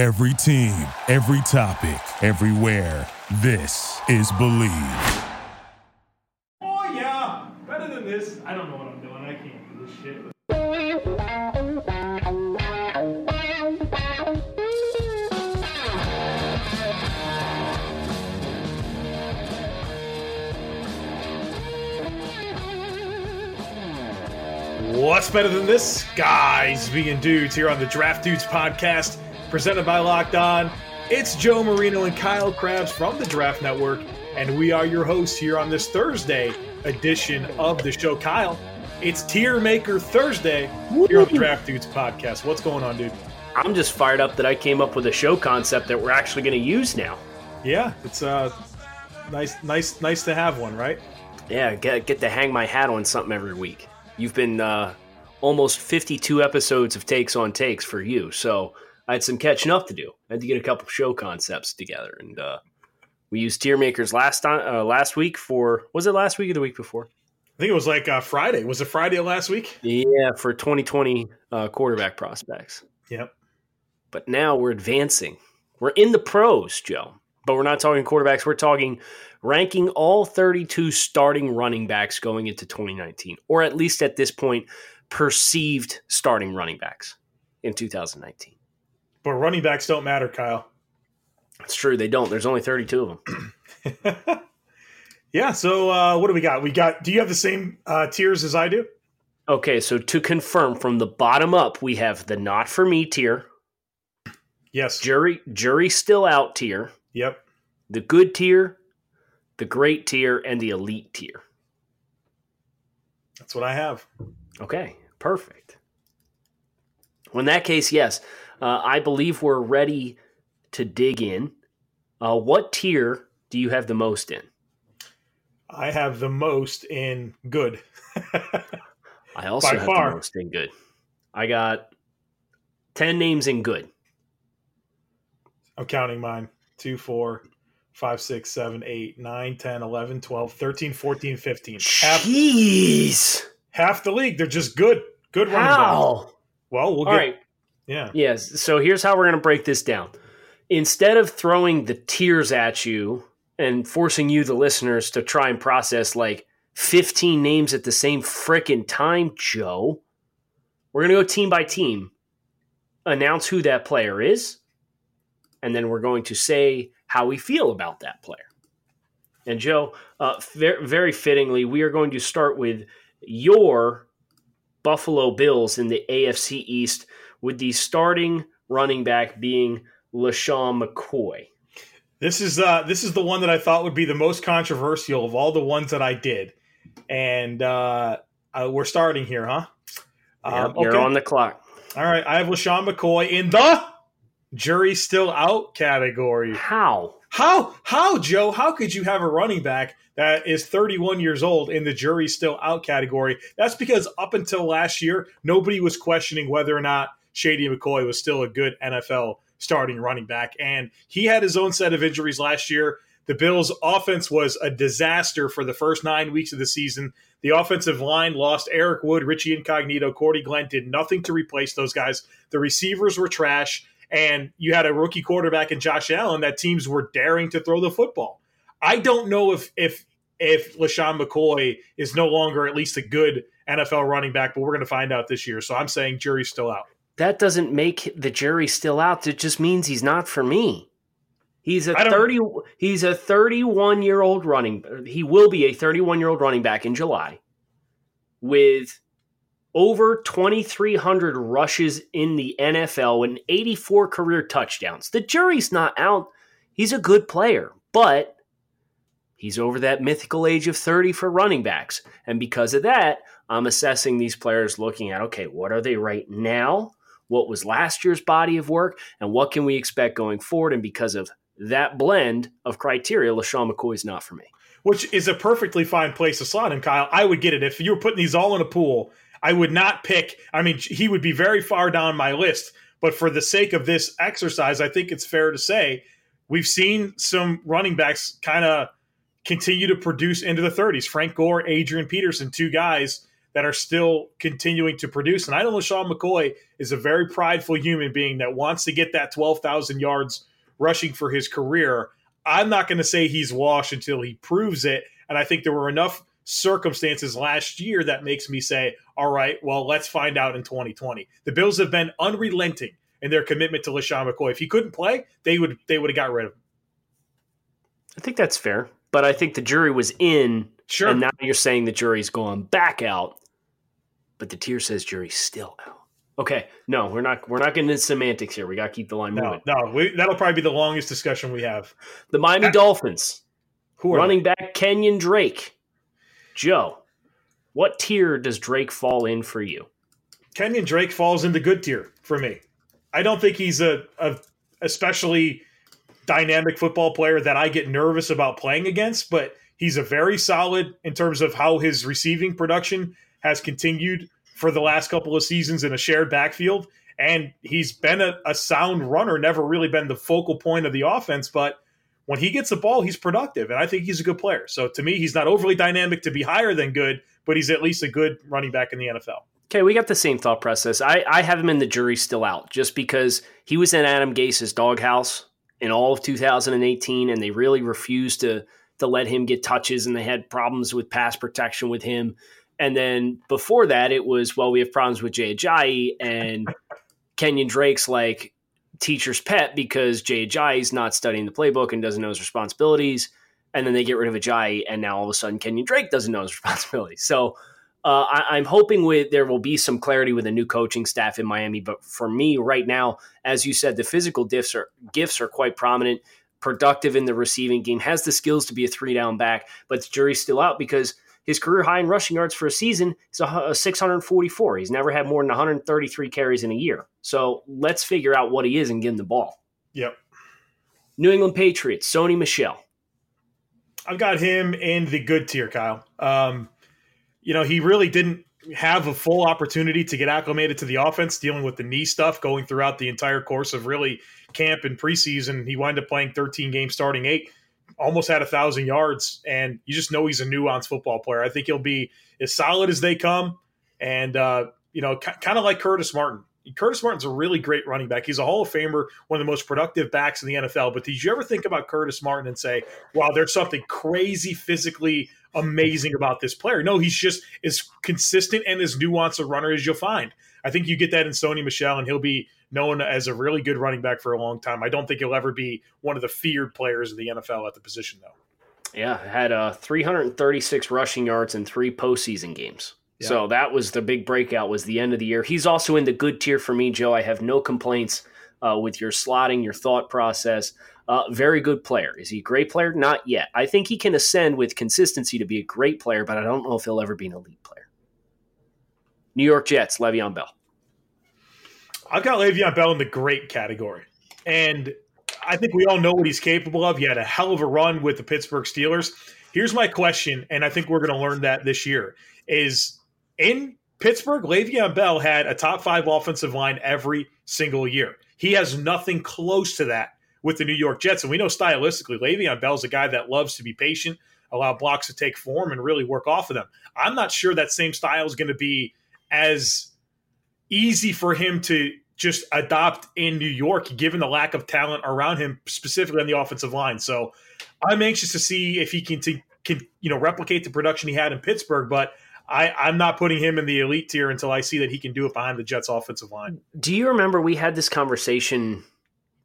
Every team, every topic, everywhere. This is Believe. Oh yeah, better than this. I don't know what I'm doing. I can't do this shit. What's better than this? Guys being dudes here on the Draft Dudes podcast, presented by Locked On. It's Joe Marino and Kyle Crabbs from the Draft Network, and we are your hosts here on this Thursday edition of the show. Kyle, it's Tier Maker Thursday here on the Draft Dudes podcast. What's going on, dude? I'm just fired up that I came up with a show concept that we're actually going to use now. Yeah, it's uh nice, nice, nice to have one, right? Yeah, get get to hang my hat on something every week. You've been uh, almost 52 episodes of takes on takes for you, so I had some catching up to do. I had to get a couple show concepts together, and uh, we used tier makers last time uh, last week for was it last week or the week before? I think it was like uh, Friday. Was it Friday of last week? Yeah, for 2020 uh, quarterback prospects. Yep. But now we're advancing. We're in the pros, Joe. But we're not talking quarterbacks. We're talking ranking all 32 starting running backs going into 2019, or at least at this point, perceived starting running backs in 2019. But running backs don't matter, Kyle. It's true, they don't. There's only 32 of them. yeah. So uh, what do we got? We got. Do you have the same uh, tiers as I do? Okay, so to confirm from the bottom up, we have the not for me tier, Yes. jury jury still out tier, Yep. the good tier, the great tier, and the elite tier. That's what I have. Okay, perfect. Well, in that case, yes, uh, I believe we're ready to dig in. Uh, what tier do you have the most in? I have the most in good. I also By have far. the most in good. I got 10 names in good. I'm counting mine. 2, 4, 5, 6, 7, 8, 9, 10, 11, 12, 13, 14, 15. Half, Jeez. half the league. They're just good. Good running backs. How? Well, we'll All get. right. Yeah. Yes. So here's how we're going to break this down. Instead of throwing the tiers at you and forcing you, the listeners, to try and process like 15 names at the same frickin' time, Joe, we're going to go team by team, announce who that player is, and then we're going to say how we feel about that player. And Joe, uh, very, very fittingly, we are going to start with your Buffalo Bills in the AFC East with the starting running back being LeSean McCoy. This is uh this is the one that I thought would be the most controversial of all the ones that I did, and uh, uh we're starting here, huh? Um, Yep, You're okay. on the clock. All right, I have LeSean McCoy in the jury still out category. How? How how Joe? How could you have a running back that is 31 years old in the jury still out category? That's because up until last year, nobody was questioning whether or not Shady McCoy was still a good NFL starting running back, and he had his own set of injuries last year. The Bills' offense was a disaster for the first nine weeks of the season. The offensive line lost Eric Wood, Richie Incognito, Cordy Glenn did nothing to replace those guys. The receivers were trash, and you had a rookie quarterback in Josh Allen that teams were daring to throw the football. I don't know if if if LeSean McCoy is no longer at least a good NFL running back, but we're going to find out this year. So I'm saying jury's still out. That doesn't make the jury still out. It just means he's not for me. He's a 30 he's a 31 year old running he will be a 31 year old running back in July with over 2300 rushes in the NFL and 84 career touchdowns. The jury's not out. He's a good player, but he's over that mythical age of 30 for running backs. And because of that, I'm assessing these players looking at okay, what are they right now? What was last year's body of work? And what can we expect going forward? And because of that blend of criteria, LeSean McCoy is not for me. which is a perfectly fine place to slot him, Kyle. I would get it. If you were putting these all in a pool, I would not pick. I mean, he would be very far down my list. But for the sake of this exercise, I think it's fair to say we've seen some running backs kind of continue to produce into the 30s. Frank Gore, Adrian Peterson, two guys that are still continuing to produce. And I know LeSean McCoy is a very prideful human being that wants to get that 12,000 yards rushing for his career. I'm not going to say he's washed until he proves it. And I think there were enough circumstances last year that makes me say, all right, well, let's find out in 2020. The Bills have been unrelenting in their commitment to LeSean McCoy. If he couldn't play, they would they would have got rid of him. I think that's fair, but I think the jury was in. Sure. And now you're saying the jury's going back out, but the tier says jury's still out. Okay, no, we're not. We're not getting into semantics here. We got to keep the line no, moving. No, we, that'll probably be the longest discussion we have. The Miami that, Dolphins, who are running they? back Kenyon Drake. Joe, what tier does Drake fall in for you? Kenyon Drake falls in the good tier for me. I don't think he's a, a especially dynamic football player that I get nervous about playing against, but he's a very solid in terms of how his receiving production has continued for the last couple of seasons in a shared backfield. And he's been a, a sound runner, never really been the focal point of the offense, but when he gets the ball, he's productive, and I think he's a good player. So to me, he's not overly dynamic to be higher than good, but he's at least a good running back in the NFL. Okay, we got the same thought process. I, I have him in the jury still out just because he was in Adam Gase's doghouse in all of 2018, and they really refused to to let him get touches, and they had problems with pass protection with him. And then before that, it was well, we have problems with Jay Ajayi and Kenyon Drake's like teacher's pet because Jay Ajayi's not studying the playbook and doesn't know his responsibilities. And then they get rid of Ajayi, and now all of a sudden Kenyon Drake doesn't know his responsibilities. So uh, I, am hoping with there will be some clarity with a new coaching staff in Miami. But for me, right now, as you said, the physical gifts are gifts are quite prominent. Productive in the receiving game, has the skills to be a three down back, but the jury's still out because his career high in rushing yards for a season is a 644. He's never had more than 133 carries in a year. So let's figure out what he is and give him the ball. Yep. New England Patriots, Sony Michel. I've got him in the good tier, Kyle. Um, you know, he really didn't have a full opportunity to get acclimated to the offense, dealing with the knee stuff going throughout the entire course of really camp and preseason. He wound up playing 13 games, starting eight, almost had a thousand yards, and you just know he's a nuanced football player. I think he'll be as solid as they come, and uh, you know, k- kind of like Curtis Martin. Curtis Martin's a really great running back. He's a Hall of Famer, one of the most productive backs in the NFL. But did you ever think about Curtis Martin and say, wow, there's something crazy physically amazing about this player? No, he's just as consistent and as nuanced a runner as you'll find. I think you get that in Sony Michel, and he'll be known as a really good running back for a long time. I don't think he'll ever be one of the feared players in the NFL at the position, though. Yeah, had uh, 336 rushing yards in three postseason games. So that was the big breakout. Was the end of the year. He's also in the good tier for me, Joe. I have no complaints uh, with your slotting, your thought process. Uh, very good player. Is he a great player? Not yet. I think he can ascend with consistency to be a great player, but I don't know if he'll ever be an elite player. New York Jets, Le'Veon Bell. I've got Le'Veon Bell in the great category, and I think we all know what he's capable of. He had a hell of a run with the Pittsburgh Steelers. Here's my question, and I think we're going to learn that this year: is in Pittsburgh, Le'Veon Bell had a top five offensive line every single year. He has nothing close to that with the New York Jets. And we know stylistically, Le'Veon Bell's a guy that loves to be patient, allow blocks to take form, and really work off of them. I'm not sure that same style is going to be as easy for him to just adopt in New York, given the lack of talent around him, specifically on the offensive line. So I'm anxious to see if he can, t- can you know replicate the production he had in Pittsburgh, but I, I'm not putting him in the elite tier until I see that he can do it behind the Jets offensive line. Do you remember we had this conversation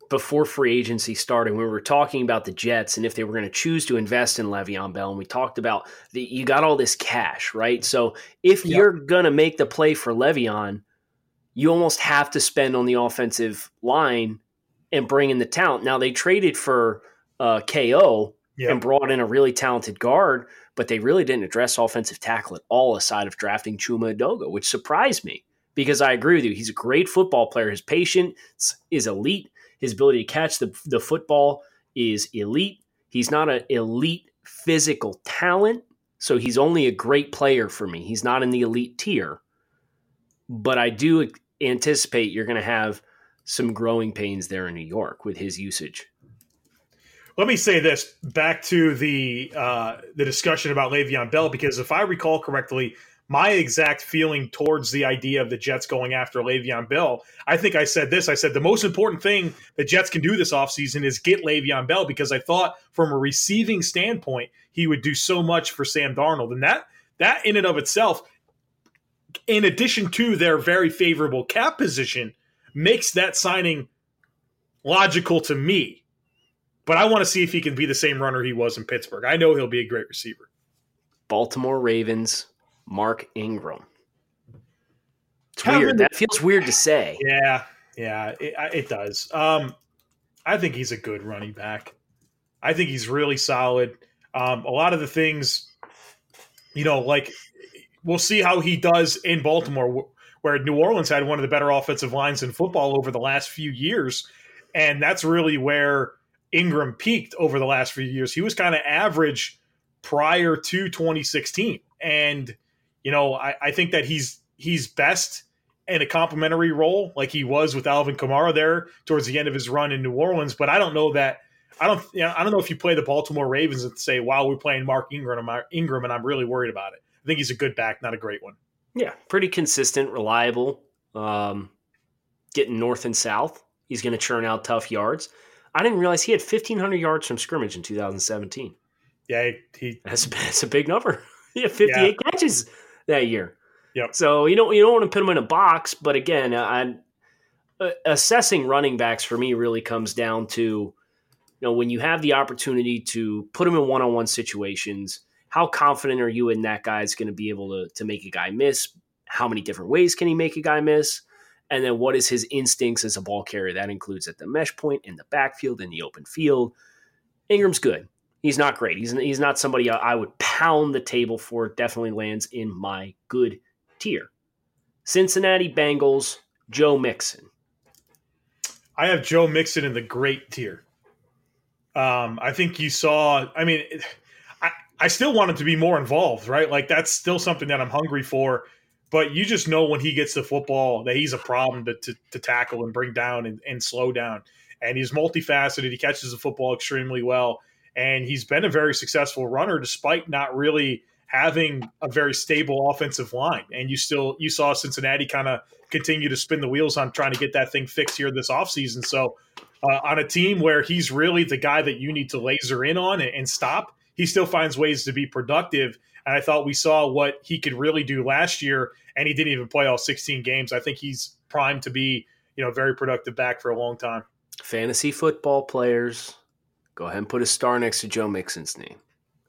before free agency started? We were talking about the Jets and if they were going to choose to invest in Le'Veon Bell, and we talked about the, you got all this cash, right? So if yep. you're going to make the play for Le'Veon, you almost have to spend on the offensive line and bring in the talent. Now they traded for uh, KO yep. and brought in a really talented guard but they really didn't address offensive tackle at all aside of drafting Chuma Edoga, which surprised me because I agree with you. He's a great football player. His patience is elite. His ability to catch the, the football is elite. He's not an elite physical talent, so he's only a great player for me. He's not in the elite tier, but I do anticipate you're going to have some growing pains there in New York with his usage. Let me say this back to the uh, the discussion about Le'Veon Bell because if I recall correctly, my exact feeling towards the idea of the Jets going after Le'Veon Bell. I think I said this. I said the most important thing the Jets can do this offseason is get Le'Veon Bell because I thought from a receiving standpoint, he would do so much for Sam Darnold. And that that in and of itself, in addition to their very favorable cap position, makes that signing logical to me. But I want to see if he can be the same runner he was in Pittsburgh. I know he'll be a great receiver. Baltimore Ravens Mark Ingram. It's weird. That feels weird to say. Yeah, yeah, it, it does. Um, I think he's a good running back. I think he's really solid. Um, a lot of the things, you know, like we'll see how he does in Baltimore, where New Orleans had one of the better offensive lines in football over the last few years, and that's really where Ingram peaked over the last few years. He was kind of average prior to 2016, and you know, I, I think that he's he's best in a complementary role, like he was with Alvin Kamara there towards the end of his run in New Orleans. But I don't know that I don't you know, I don't know if you play the Baltimore Ravens and say, "Wow, we're playing Mark Ingram, Ingram," and I'm really worried about it. I think he's a good back, not a great one. Yeah, pretty consistent, reliable, um, getting north and south. He's going to churn out tough yards. I didn't realize he had 1,500 yards from scrimmage in 2017. Yeah, he, that's, that's a big number. he had 58 yeah. catches that year. Yep. So you don't you don't want to put them in a box, but again, I, uh, assessing running backs for me really comes down to you know when you have the opportunity to put them in one on one situations. How confident are you in that guy's going to be able to to make a guy miss? How many different ways can he make a guy miss? And then what is his instincts as a ball carrier? That includes at the mesh point, in the backfield, in the open field. Ingram's good he's not great. He's he's not somebody I would pound the table for. Definitely lands in my good tier. Cincinnati Bengals, Joe Mixon. I have Joe Mixon in the great tier. Um, I think you saw. I mean, I still want him to be more involved, right? Like that's still something that I'm hungry for. But you just know when he gets the football that he's a problem to, to, to tackle and bring down and, and slow down. And he's multifaceted. He catches the football extremely well and he's been a very successful runner despite not really having a very stable offensive line. And you still you saw Cincinnati kind of continue to spin the wheels on trying to get that thing fixed here this offseason. So uh, on a team where he's really the guy that you need to laser in on and, and stop, he still finds ways to be productive. And I thought we saw what he could really do last year, and he didn't even play all 16 games. I think he's primed to be, you know, very productive back for a long time. Fantasy football players Go ahead and put a star next to Joe Mixon's name.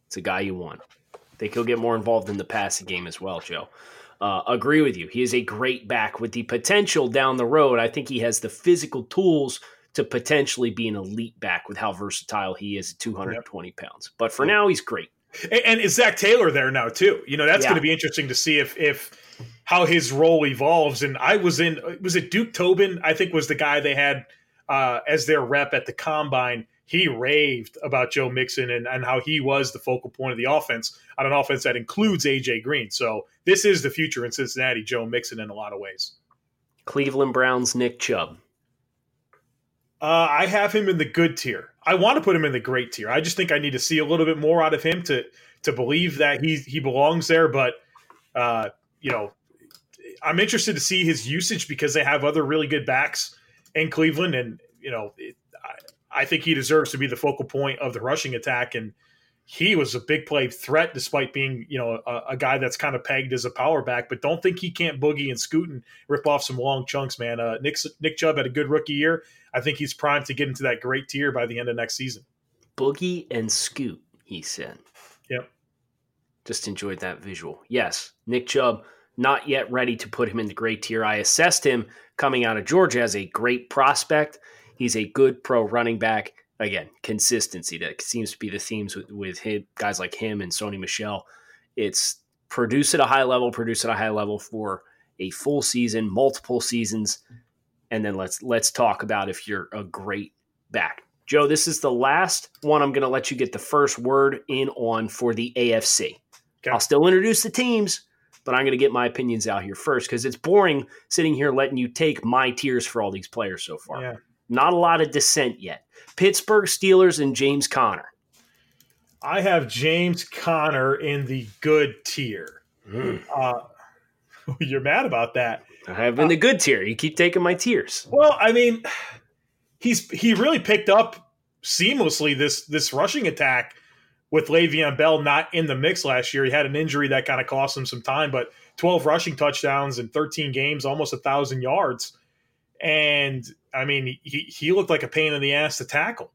It's a guy you want. I think he'll get more involved in the passing game as well, Joe. Uh, agree with you. He is a great back with the potential down the road. I think he has the physical tools to potentially be an elite back with how versatile he is at 220 yep. pounds. But for now, he's great. And, and is Zac Taylor there now too? You know, that's yeah. going to be interesting to see if if how his role evolves. And I was in was it Duke Tobin? I think was the guy they had uh, as their rep at the combine he raved about Joe Mixon and, and how he was the focal point of the offense on an offense that includes AJ Green. So this is the future in Cincinnati, Joe Mixon in a lot of ways. Cleveland Browns Nick Chubb. Uh, I have him in the good tier. I want to put him in the great tier. I just think I need to see a little bit more out of him to to believe that he he belongs there. But uh, you know, I'm interested to see his usage because they have other really good backs in Cleveland, and you know, it, I think he deserves to be the focal point of the rushing attack. And he was a big play threat despite being, you know, a, a guy that's kind of pegged as a power back. But don't think he can't boogie and scoot and rip off some long chunks, man. Uh, Nick, Nick Chubb had a good rookie year. I think he's primed to get into that great tier by the end of next season. Boogie and scoot, he said. Yep. Just enjoyed that visual. Yes, Nick Chubb, not yet ready to put him in the great tier. I assessed him coming out of Georgia as a great prospect. He's a good pro running back. Again, consistency that seems to be the themes with, with him, guys like him and Sony Michel. It's produce at a high level, produce at a high level for a full season, multiple seasons, and then let's let's talk about if you're a great back. Joe, this is the last one I'm going to let you get the first word in on for the AFC. Okay. I'll still introduce the teams, but I'm going to get my opinions out here first because it's boring sitting here letting you take my tiers for all these players so far. Yeah. Not a lot of dissent yet. Pittsburgh Steelers and James Conner. I have James Conner in the good tier. Mm. Uh, you're mad about that. I have in the good tier. You keep taking my tiers. Well, I mean, he's he really picked up seamlessly this this rushing attack with Le'Veon Bell not in the mix last year. He had an injury that kind of cost him some time, but 12 rushing touchdowns in 13 games, almost a thousand yards. And I mean, he, he looked like a pain in the ass to tackle.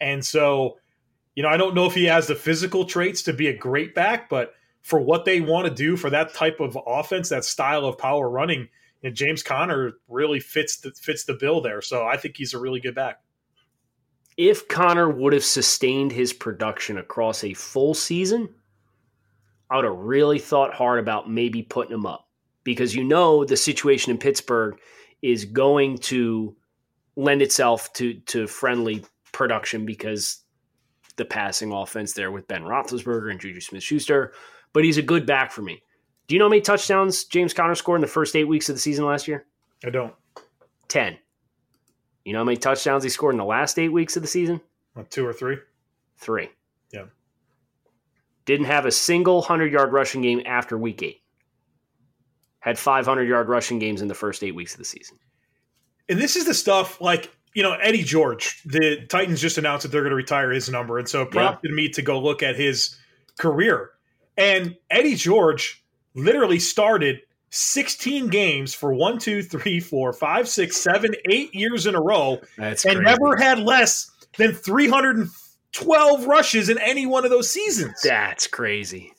And so, you know, I don't know if he has the physical traits to be a great back, but for what they want to do for that type of offense, that style of power running, and James Conner really fits the fits the bill there. So I think he's a really good back. If Conner would have sustained his production across a full season, I would have really thought hard about maybe putting him up because you know the situation in Pittsburgh is going to lend itself to to friendly production because the passing offense there with Ben Roethlisberger and Juju Smith Schuster. But he's a good back for me. Do you know how many touchdowns James Conner scored in the first eight weeks of the season last year? I don't. 10. You know how many touchdowns he scored in the last eight weeks of the season? two or three? Three. Yeah. Didn't have a single 100 yard rushing game after week eight. Had 500 yard rushing games in the first eight weeks of the season. And this is the stuff like, you know, Eddie George, the Titans just announced that they're going to retire his number. And so it prompted yeah. me to go look at his career. And Eddie George literally started 16 games for one, two, three, four, five, six, seven, eight years in a row, That's and crazy. never had less than 312 rushes in any one of those seasons. That's crazy.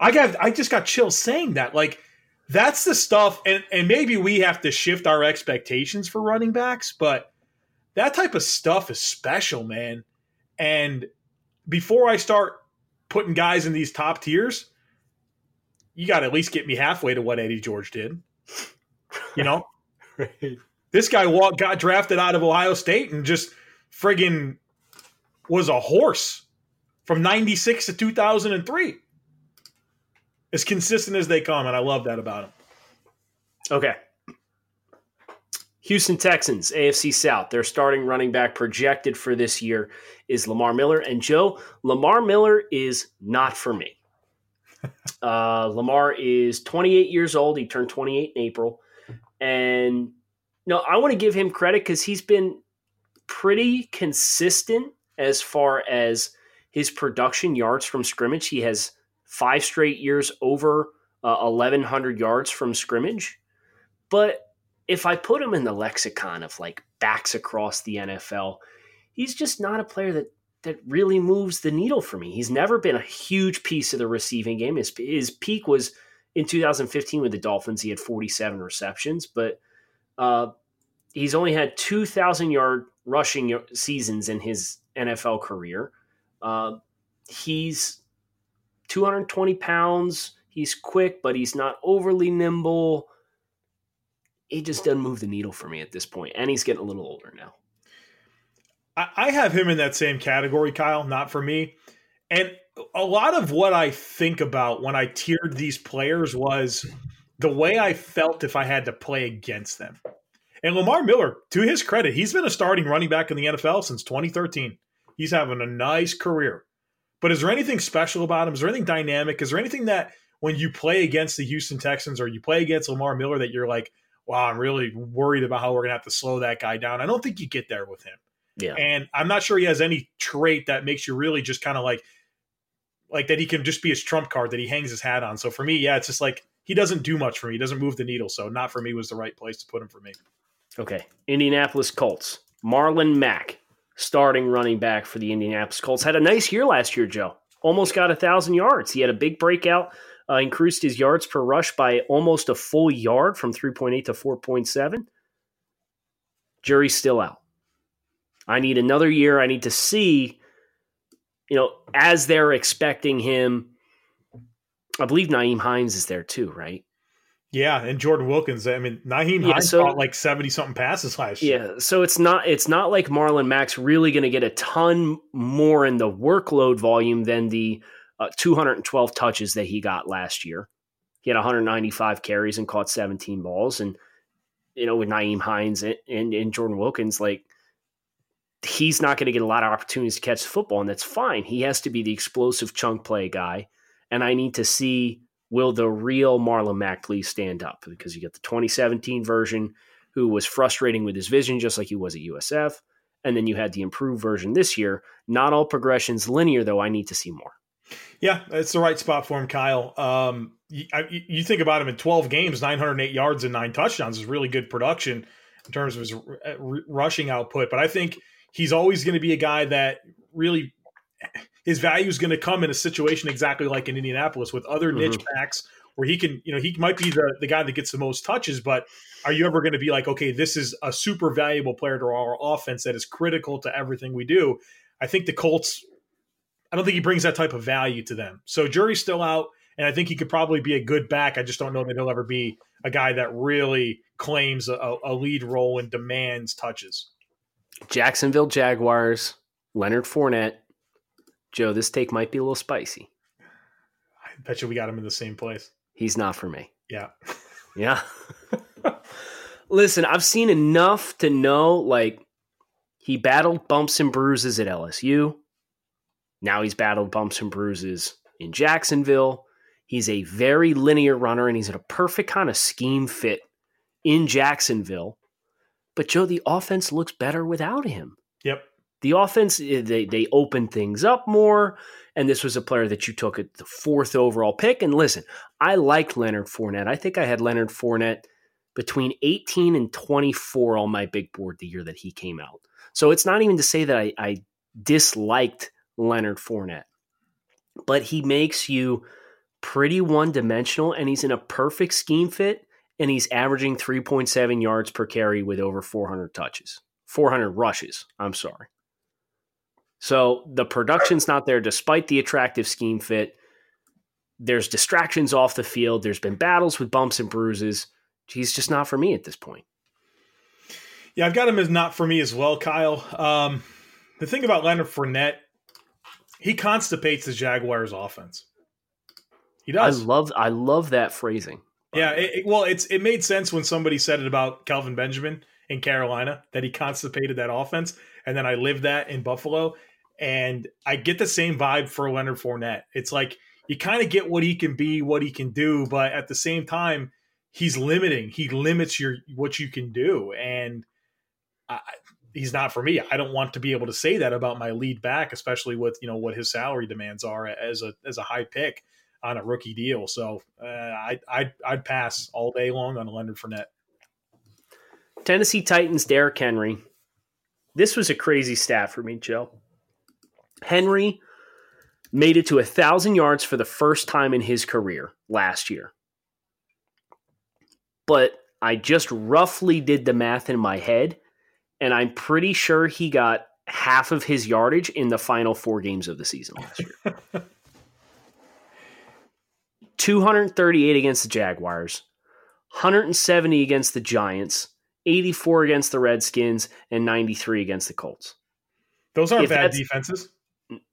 I got I just got chills saying that. Like that's the stuff, and and maybe we have to shift our expectations for running backs, but that type of stuff is special, man. And before I start putting guys in these top tiers, you got to at least get me halfway to what Eddie George did. You know, right. this guy walked, got drafted out of Ohio State and just friggin' was a horse from 96 to 2003. As consistent as they come, and I love that about him. Okay. Houston Texans, AFC South. Their starting running back projected for this year is Lamar Miller. And Joe, Lamar Miller is not for me. Uh, Lamar is 28 years old. He turned 28 in April. And no, I want to give him credit because he's been pretty consistent as far as his production yards from scrimmage. He has five straight years over uh, 1,100 yards from scrimmage. But if I put him in the lexicon of like backs across the NFL, he's just not a player that that really moves the needle for me. He's never been a huge piece of the receiving game. His, his peak was in 2015 with the Dolphins. He had 47 receptions, but uh, he's only had 2,000 yard rushing seasons in his NFL career. Uh, he's 220 pounds. He's quick, but he's not overly nimble. He just doesn't move the needle for me at this point, and he's getting a little older now. I have him in that same category, Kyle, not for me. And a lot of what I think about when I tiered these players was the way I felt if I had to play against them. And Lamar Miller, to his credit, he's been a starting running back in the NFL since 2013. He's having a nice career. But is there anything special about him? Is there anything dynamic? Is there anything that when you play against the Houston Texans or you play against Lamar Miller that you're like, wow, I'm really worried about how we're going to have to slow that guy down? I don't think you get there with him. Yeah. And I'm not sure he has any trait that makes you really just kind of like like that he can just be his trump card that he hangs his hat on. So for me, yeah, it's just like he doesn't do much for me. He doesn't move the needle. So not for me was the right place to put him for me. Okay. Indianapolis Colts. Marlon Mack, starting running back for the Indianapolis Colts, had a nice year last year, Joe. Almost got a thousand yards. He had a big breakout, uh, increased his yards per rush by almost a full yard from 3.8 to 4.7. Jury's still out. I need another year. I need to see, you know, as they're expecting him. I believe Nyheim Hines is there too, right? Yeah, and Jordan Wilkins. I mean, Nyheim yeah, Hines so, caught like seventy something passes last year. Yeah, so it's not it's not like Marlon Mack's really going to get a ton more in the workload volume than the uh, 212 touches that he got last year. He had 195 carries and caught 17 balls, and you know with Nyheim Hines and, and, and Jordan Wilkins, like he's not going to get a lot of opportunities to catch the football, and that's fine. He has to be the explosive chunk play guy, and I need to see will the real Marlon Mack please stand up? Because you get the 2017 version who was frustrating with his vision, just like he was at USF. And then you had the improved version this year. Not all progressions linear, though. I need to see more. Yeah, it's the right spot for him, Kyle. Um, you, you, think about him in 12 games, 908 yards and nine touchdowns is really good production in terms of his r- rushing output. But I think he's always going to be a guy that really his value is going to come in a situation exactly like in Indianapolis with other mm-hmm. niche backs where he can, you know, he might be the, the guy that gets the most touches, but are you ever going to be like, okay, this is a super valuable player to our offense that is critical to everything we do? I think the Colts, I don't think he brings that type of value to them. So jury's still out, and I think he could probably be a good back. I just don't know that he'll ever be a guy that really claims a, a lead role and demands touches. Jacksonville Jaguars, Leonard Fournette. Joe, this take might be a little spicy. I bet you we got him in the same place. He's not for me. Yeah. Yeah. Listen, I've seen enough to know like he battled bumps and bruises at LSU. Now he's battled bumps and bruises in Jacksonville. He's a very linear runner and he's in a perfect kind of scheme fit in Jacksonville. But Joe, the offense looks better without him. The offense eh, they they open things up more, and this was a player that you took at the fourth overall pick. And listen, I liked Leonard Fournette. I think I had Leonard Fournette between 18 and 24 on my big board the year that he came out. So it's not even to say that I, I disliked Leonard Fournette, but he makes you pretty one dimensional, and he's in a perfect scheme fit and he's averaging 3.7 yards per carry with over 400 touches, 400 rushes. I'm sorry. So the production's not there despite the attractive scheme fit. There's distractions off the field. There's been battles with bumps and bruises. He's just not for me at this point. Yeah, I've got him as not for me as well, Kyle. Um, the thing about Leonard Fournette, he constipates the Jaguars' offense. He does. I love I love that phrasing. Yeah, it, it, well, it's it made sense when somebody said it about Kelvin Benjamin in Carolina that he constipated that offense, and then I lived that in Buffalo, and I get the same vibe for Leonard Fournette. It's like you kind of get what he can be, what he can do, but at the same time, he's limiting. He limits your what you can do, and I, he's not for me. I don't want to be able to say that about my lead back, especially with you know what his salary demands are as a as a high pick on a rookie deal. So uh, I, I'd, I'd pass all day long on Leonard Fournette. Tennessee Titans, Derrick Henry. This was a crazy stat for me, Joe. Henry made it to a thousand yards for the first time in his career last year. But I just roughly did the math in my head, and I'm pretty sure he got half of his yardage in the final four games of the season last year. 238 against the Jaguars, 170 against the Giants, 84 against the Redskins, and 93 against the Colts. Those aren't if bad defenses.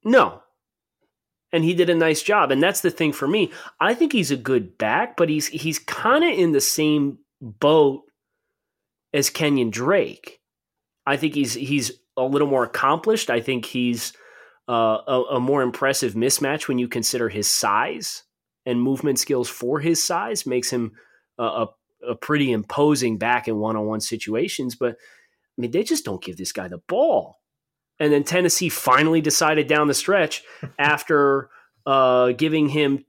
No. And he did a nice job. And that's the thing for me. I think he's a good back, but he's he's kind of in the same boat as Kenyon Drake. I think he's he's a little more accomplished. I think he's uh, a, a more impressive mismatch when you consider his size and movement skills for his size makes him a, a, a pretty imposing back in one on one situations. But I mean, they just don't give this guy the ball. And then Tennessee finally decided down the stretch after uh, giving him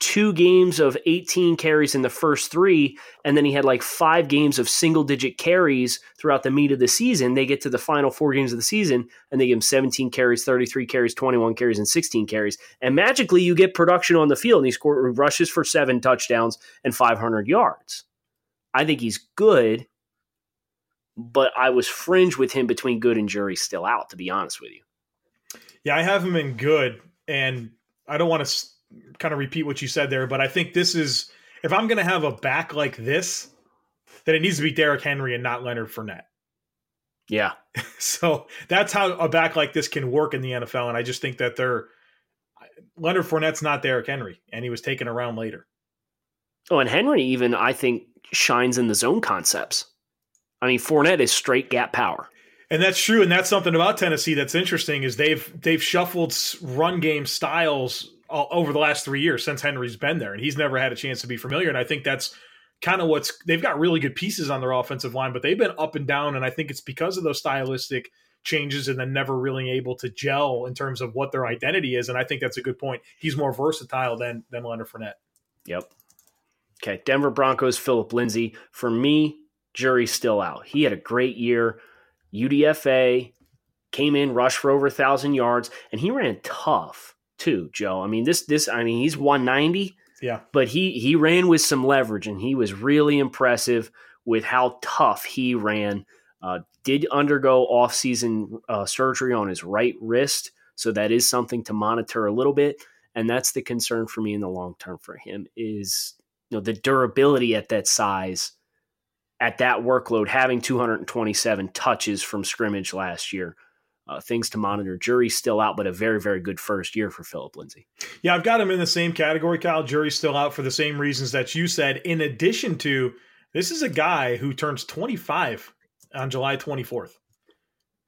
two games of 18 carries in the first three, and then he had like five games of single digit carries throughout the meat of the season. They get to the final four games of the season, and they give him 17 carries, 33 carries, 21 carries, and 16 carries. And magically, you get production on the field, and he scores rushes for seven touchdowns and 500 yards. I think he's good, but I was fringe with him between good and jury still out, to be honest with you. Yeah, I have him in good, and I don't want to kind of repeat what you said there, but I think this is if I'm going to have a back like this, then it needs to be Derrick Henry and not Leonard Fournette. Yeah. so that's how a back like this can work in the NFL, and I just think that they're Leonard Fournette's not Derrick Henry, and he was taken around later. Oh, and Henry even I think shines in the zone concepts. I mean, Fournette is straight gap power. And that's true, and that's something about Tennessee that's interesting is they've they've shuffled run game styles all, over the last three years since Henry's been there, and he's never had a chance to be familiar. And I think that's kind of what's they've got really good pieces on their offensive line, but they've been up and down, and I think it's because of those stylistic changes and then never really able to gel in terms of what their identity is. And I think that's a good point. He's more versatile than than Leonard Fournette. Yep. Okay, Denver Broncos, Philip Lindsay. For me, jury's still out. He had a great year. UDFA came in, rushed for over a thousand yards, and he ran tough too, Joe. I mean, this this I mean, he's 190. Yeah. But he he ran with some leverage and he was really impressive with how tough he ran. Uh, did undergo off-season uh, surgery on his right wrist, so that is something to monitor a little bit. And that's the concern for me in the long term for him is you know the durability at that size, at that workload, having 227 touches from scrimmage last year. Uh, things to monitor. Jury's still out, but a very, very good first year for Philip Lindsay. Yeah, I've got him in the same category, Kyle. Jury's still out for the same reasons that you said. In addition to, this is a guy who turns 25 on July 24th.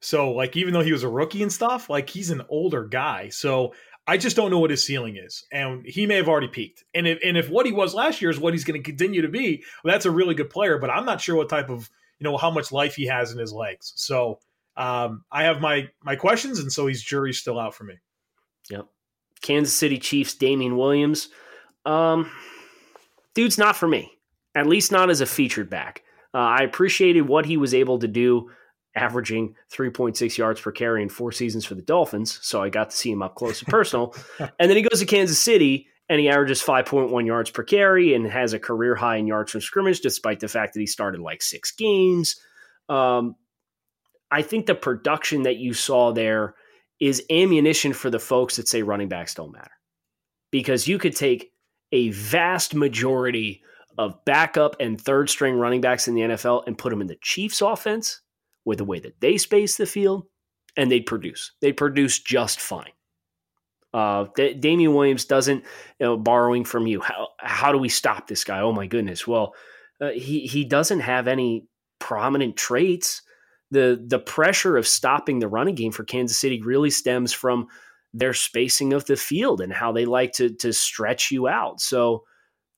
So, like, even though he was a rookie and stuff, like, he's an older guy. So, I just don't know what his ceiling is, and he may have already peaked. And if and if what he was last year is what he's going to continue to be, well, that's a really good player. But I'm not sure what type of you know how much life he has in his legs. So um, I have my my questions, and so he's jury's still out for me. Yep. Kansas City Chiefs, Damien Williams. Um, dude's not for me. At least not as a featured back. Uh, I appreciated what he was able to do averaging 3.6 yards per carry in four seasons for the Dolphins. So I got to see him up close and personal. and then he goes to Kansas City and he averages 5.1 yards per carry and has a career high in yards from scrimmage, despite the fact that he started like six games. Um, I think the production that you saw there is ammunition for the folks that say running backs don't matter. Because you could take a vast majority of backup and third string running backs in the NFL and put them in the Chiefs offense with the way that they space the field, and they'd produce. They'd produce just fine. Uh, D- Damien Williams doesn't, you know, borrowing from you. How how do we stop this guy? Oh my goodness. Well, uh, he he doesn't have any prominent traits. The the pressure of stopping the running game for Kansas City really stems from their spacing of the field and how they like to to stretch you out. So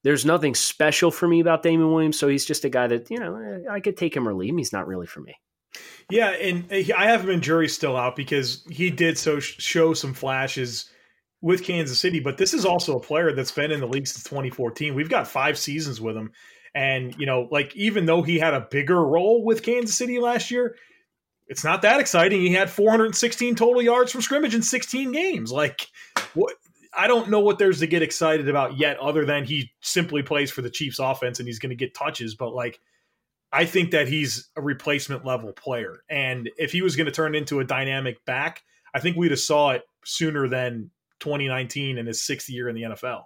there's nothing special for me about Damien Williams. So he's just a guy that you know eh, I could take him or leave him. He's not really for me. Yeah, and uh, I have him in jury still out because he did so show some flashes with Kansas City, but this is also a player that's been in the league since 2014. We've got five seasons with him. And, you know, like even though he had a bigger role with Kansas City last year, it's not that exciting. He had 416 total yards from scrimmage in 16 games. Like, what? I don't know what there's to get excited about yet, other than he simply plays for the Chiefs offense and he's going to get touches. But like, I think that he's a replacement level player, and if he was going to turn into a dynamic back, I think we'd have saw it sooner than 2019 and his sixth year in the NFL.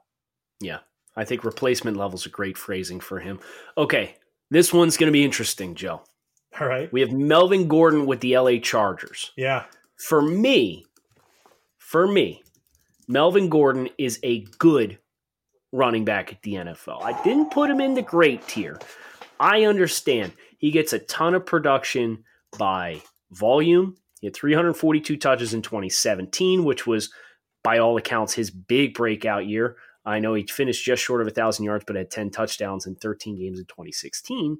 Yeah, I think replacement level is a great phrasing for him. Okay, this one's going to be interesting, Joe. All right, we have Melvin Gordon with the LA Chargers. Yeah, for me, for me, Melvin Gordon is a good running back at the NFL. I didn't put him in the great tier. I understand he gets a ton of production by volume. He had 342 touches in 2017, which was, by all accounts, his big breakout year. I know he finished just short of 1,000 yards, but had 10 touchdowns in 13 games in 2016.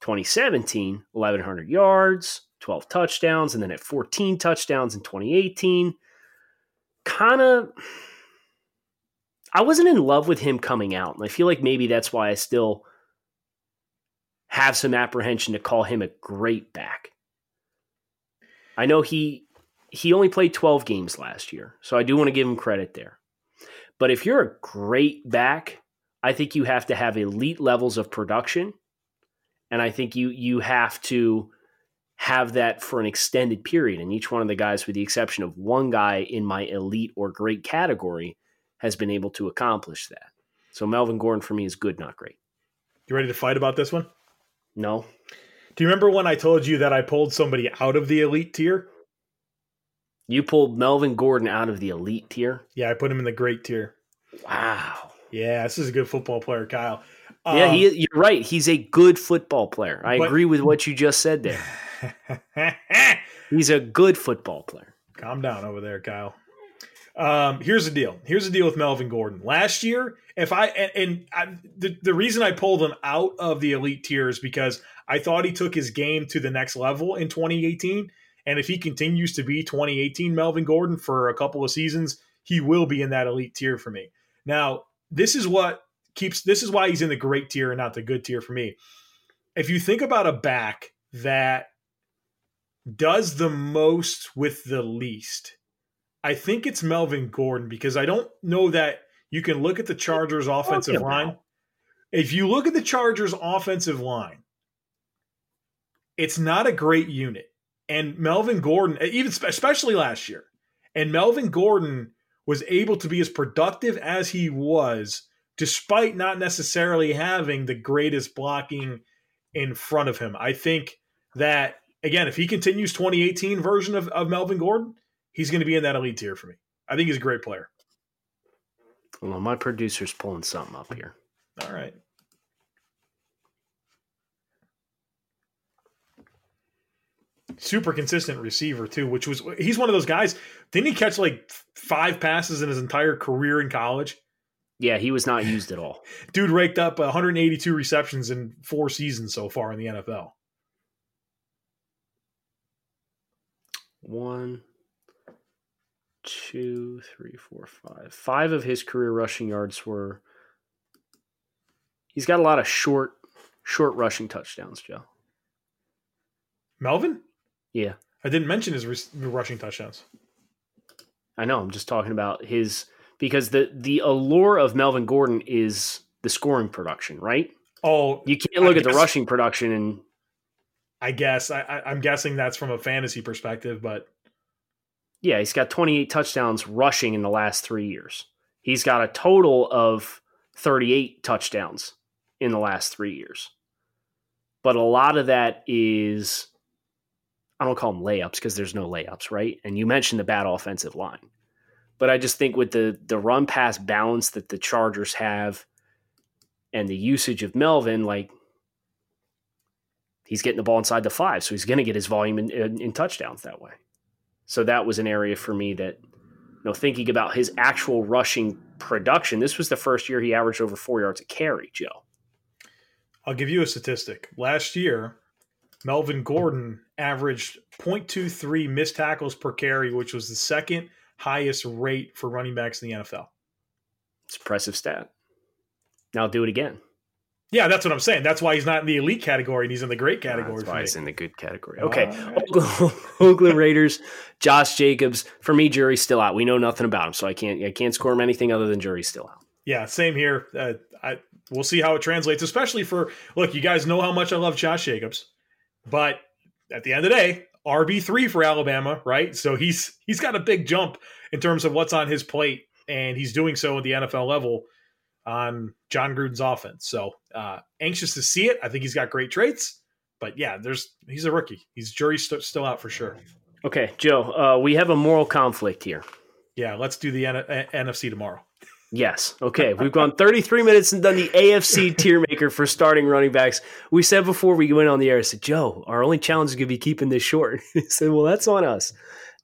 2017, 1,100 yards, 12 touchdowns, and then at 14 touchdowns in 2018. Kind of, I wasn't in love with him coming out. And I feel like maybe that's why I still have some apprehension to call him a great back. I know he he only played 12 games last year, so I do want to give him credit there. But if you're a great back, I think you have to have elite levels of production and I think you you have to have that for an extended period and each one of the guys with the exception of one guy in my elite or great category has been able to accomplish that. So Melvin Gordon for me is good, not great. You ready to fight about this one? No. Do you remember when I told you that I pulled somebody out of the elite tier? You pulled Melvin Gordon out of the elite tier? Yeah, I put him in the great tier. Wow. Yeah, this is a good football player, Kyle. Yeah, um, he, you're right. He's a good football player. I but, agree with what you just said there. He's a good football player. Calm down over there, Kyle. Um, here's the deal. Here's the deal with Melvin Gordon. Last year, if I and, and I, the the reason I pulled him out of the elite tier is because I thought he took his game to the next level in 2018, and if he continues to be 2018 Melvin Gordon for a couple of seasons, he will be in that elite tier for me. Now, this is what keeps this is why he's in the great tier and not the good tier for me. If you think about a back that does the most with the least I think it's Melvin Gordon because I don't know that you can look at the Chargers offensive line. If you look at the Chargers offensive line, it's not a great unit. And Melvin Gordon, even especially last year, and Melvin Gordon was able to be as productive as he was despite not necessarily having the greatest blocking in front of him. I think that again, if he continues 2018 version of, of Melvin Gordon, he's going to be in that elite tier for me. I think he's a great player. Well, my producer's pulling something up here. All right. Super consistent receiver too, which was he's one of those guys. Didn't he catch like five passes in his entire career in college? Yeah, he was not used at all. Dude raked up 182 receptions in four seasons so far in the NFL. One, two, three, four, five. Five of his career rushing yards were. He's got a lot of short, short rushing touchdowns, Joe. Melvin? Yeah. I didn't mention his re- rushing touchdowns. I know. I'm just talking about his because the the allure of Melvin Gordon is the scoring production, right? Oh, you can't look I at guess, the rushing production and. I guess I, I, I'm guessing that's from a fantasy perspective, but yeah, he's got 28 touchdowns rushing in the last three years. He's got a total of 38 touchdowns in the last three years. But a lot of that is, I don't call them layups because there's no layups, right? And you mentioned the bad offensive line. But I just think with the the run pass balance that the Chargers have and the usage of Melvin, like he's getting the ball inside the five, so he's going to get his volume in, in, in touchdowns that way. So that was an area for me that, you know, thinking about his actual rushing production, this was the first year he averaged over four yards a carry, Joe. I'll give you a statistic. Last year, Melvin Gordon averaged 0.23 missed tackles per carry, which was the second highest rate for running backs in the NFL. It's impressive stat. Now do it again. Yeah, that's what I'm saying. That's why he's not in the elite category and he's in the great category. That's why he's in the good category. Okay. Right. Oakland Raiders, Josh Jacobs. For me, jury's still out. We know nothing about him, so I can't I can't score him anything other than jury's still out. Yeah, same here. Uh, I we'll see how it translates, especially for look, you guys know how much I love Josh Jacobs, but at the end of the day, RB three for Alabama, right? So he's he's got a big jump in terms of what's on his plate, and he's doing so at the NFL level on Jon Gruden's offense. So uh, anxious to see it. I think he's got great traits, but yeah, there's he's a rookie. He's jury st- still out for sure. Okay, Joe, uh, we have a moral conflict here. Yeah, let's do the N- NFC tomorrow. Yes. Okay. We've gone 33 minutes and done the AFC tier maker for starting running backs. We said before we went on the air, I said, Joe, our only challenge is going to be keeping this short. he said, Well, that's on us.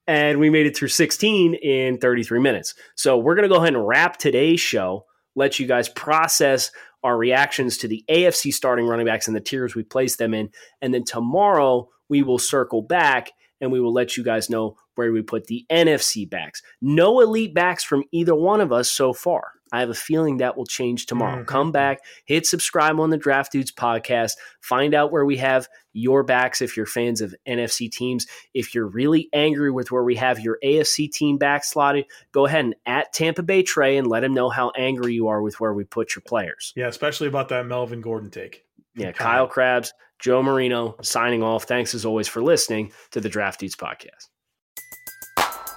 And we made it through 16 in 33 minutes. So we're going to go ahead and wrap today's show let you guys process our reactions to the AFC starting running backs and the tiers we place them in. And then tomorrow we will circle back and we will let you guys know where we put the NFC backs. No elite backs from either one of us so far. I have a feeling that will change tomorrow. Mm-hmm. Come back, hit subscribe on the Draft Dudes podcast, find out where we have your backs if you're fans of NFC teams. If you're really angry with where we have your AFC team back slotted, go ahead and at Tampa Bay Trey and let him know how angry you are with where we put your players. Yeah, especially about that Melvin Gordon take. Yeah, Kyle Crabbs, Joe Marino signing off. Thanks as always for listening to the Draft Dudes podcast.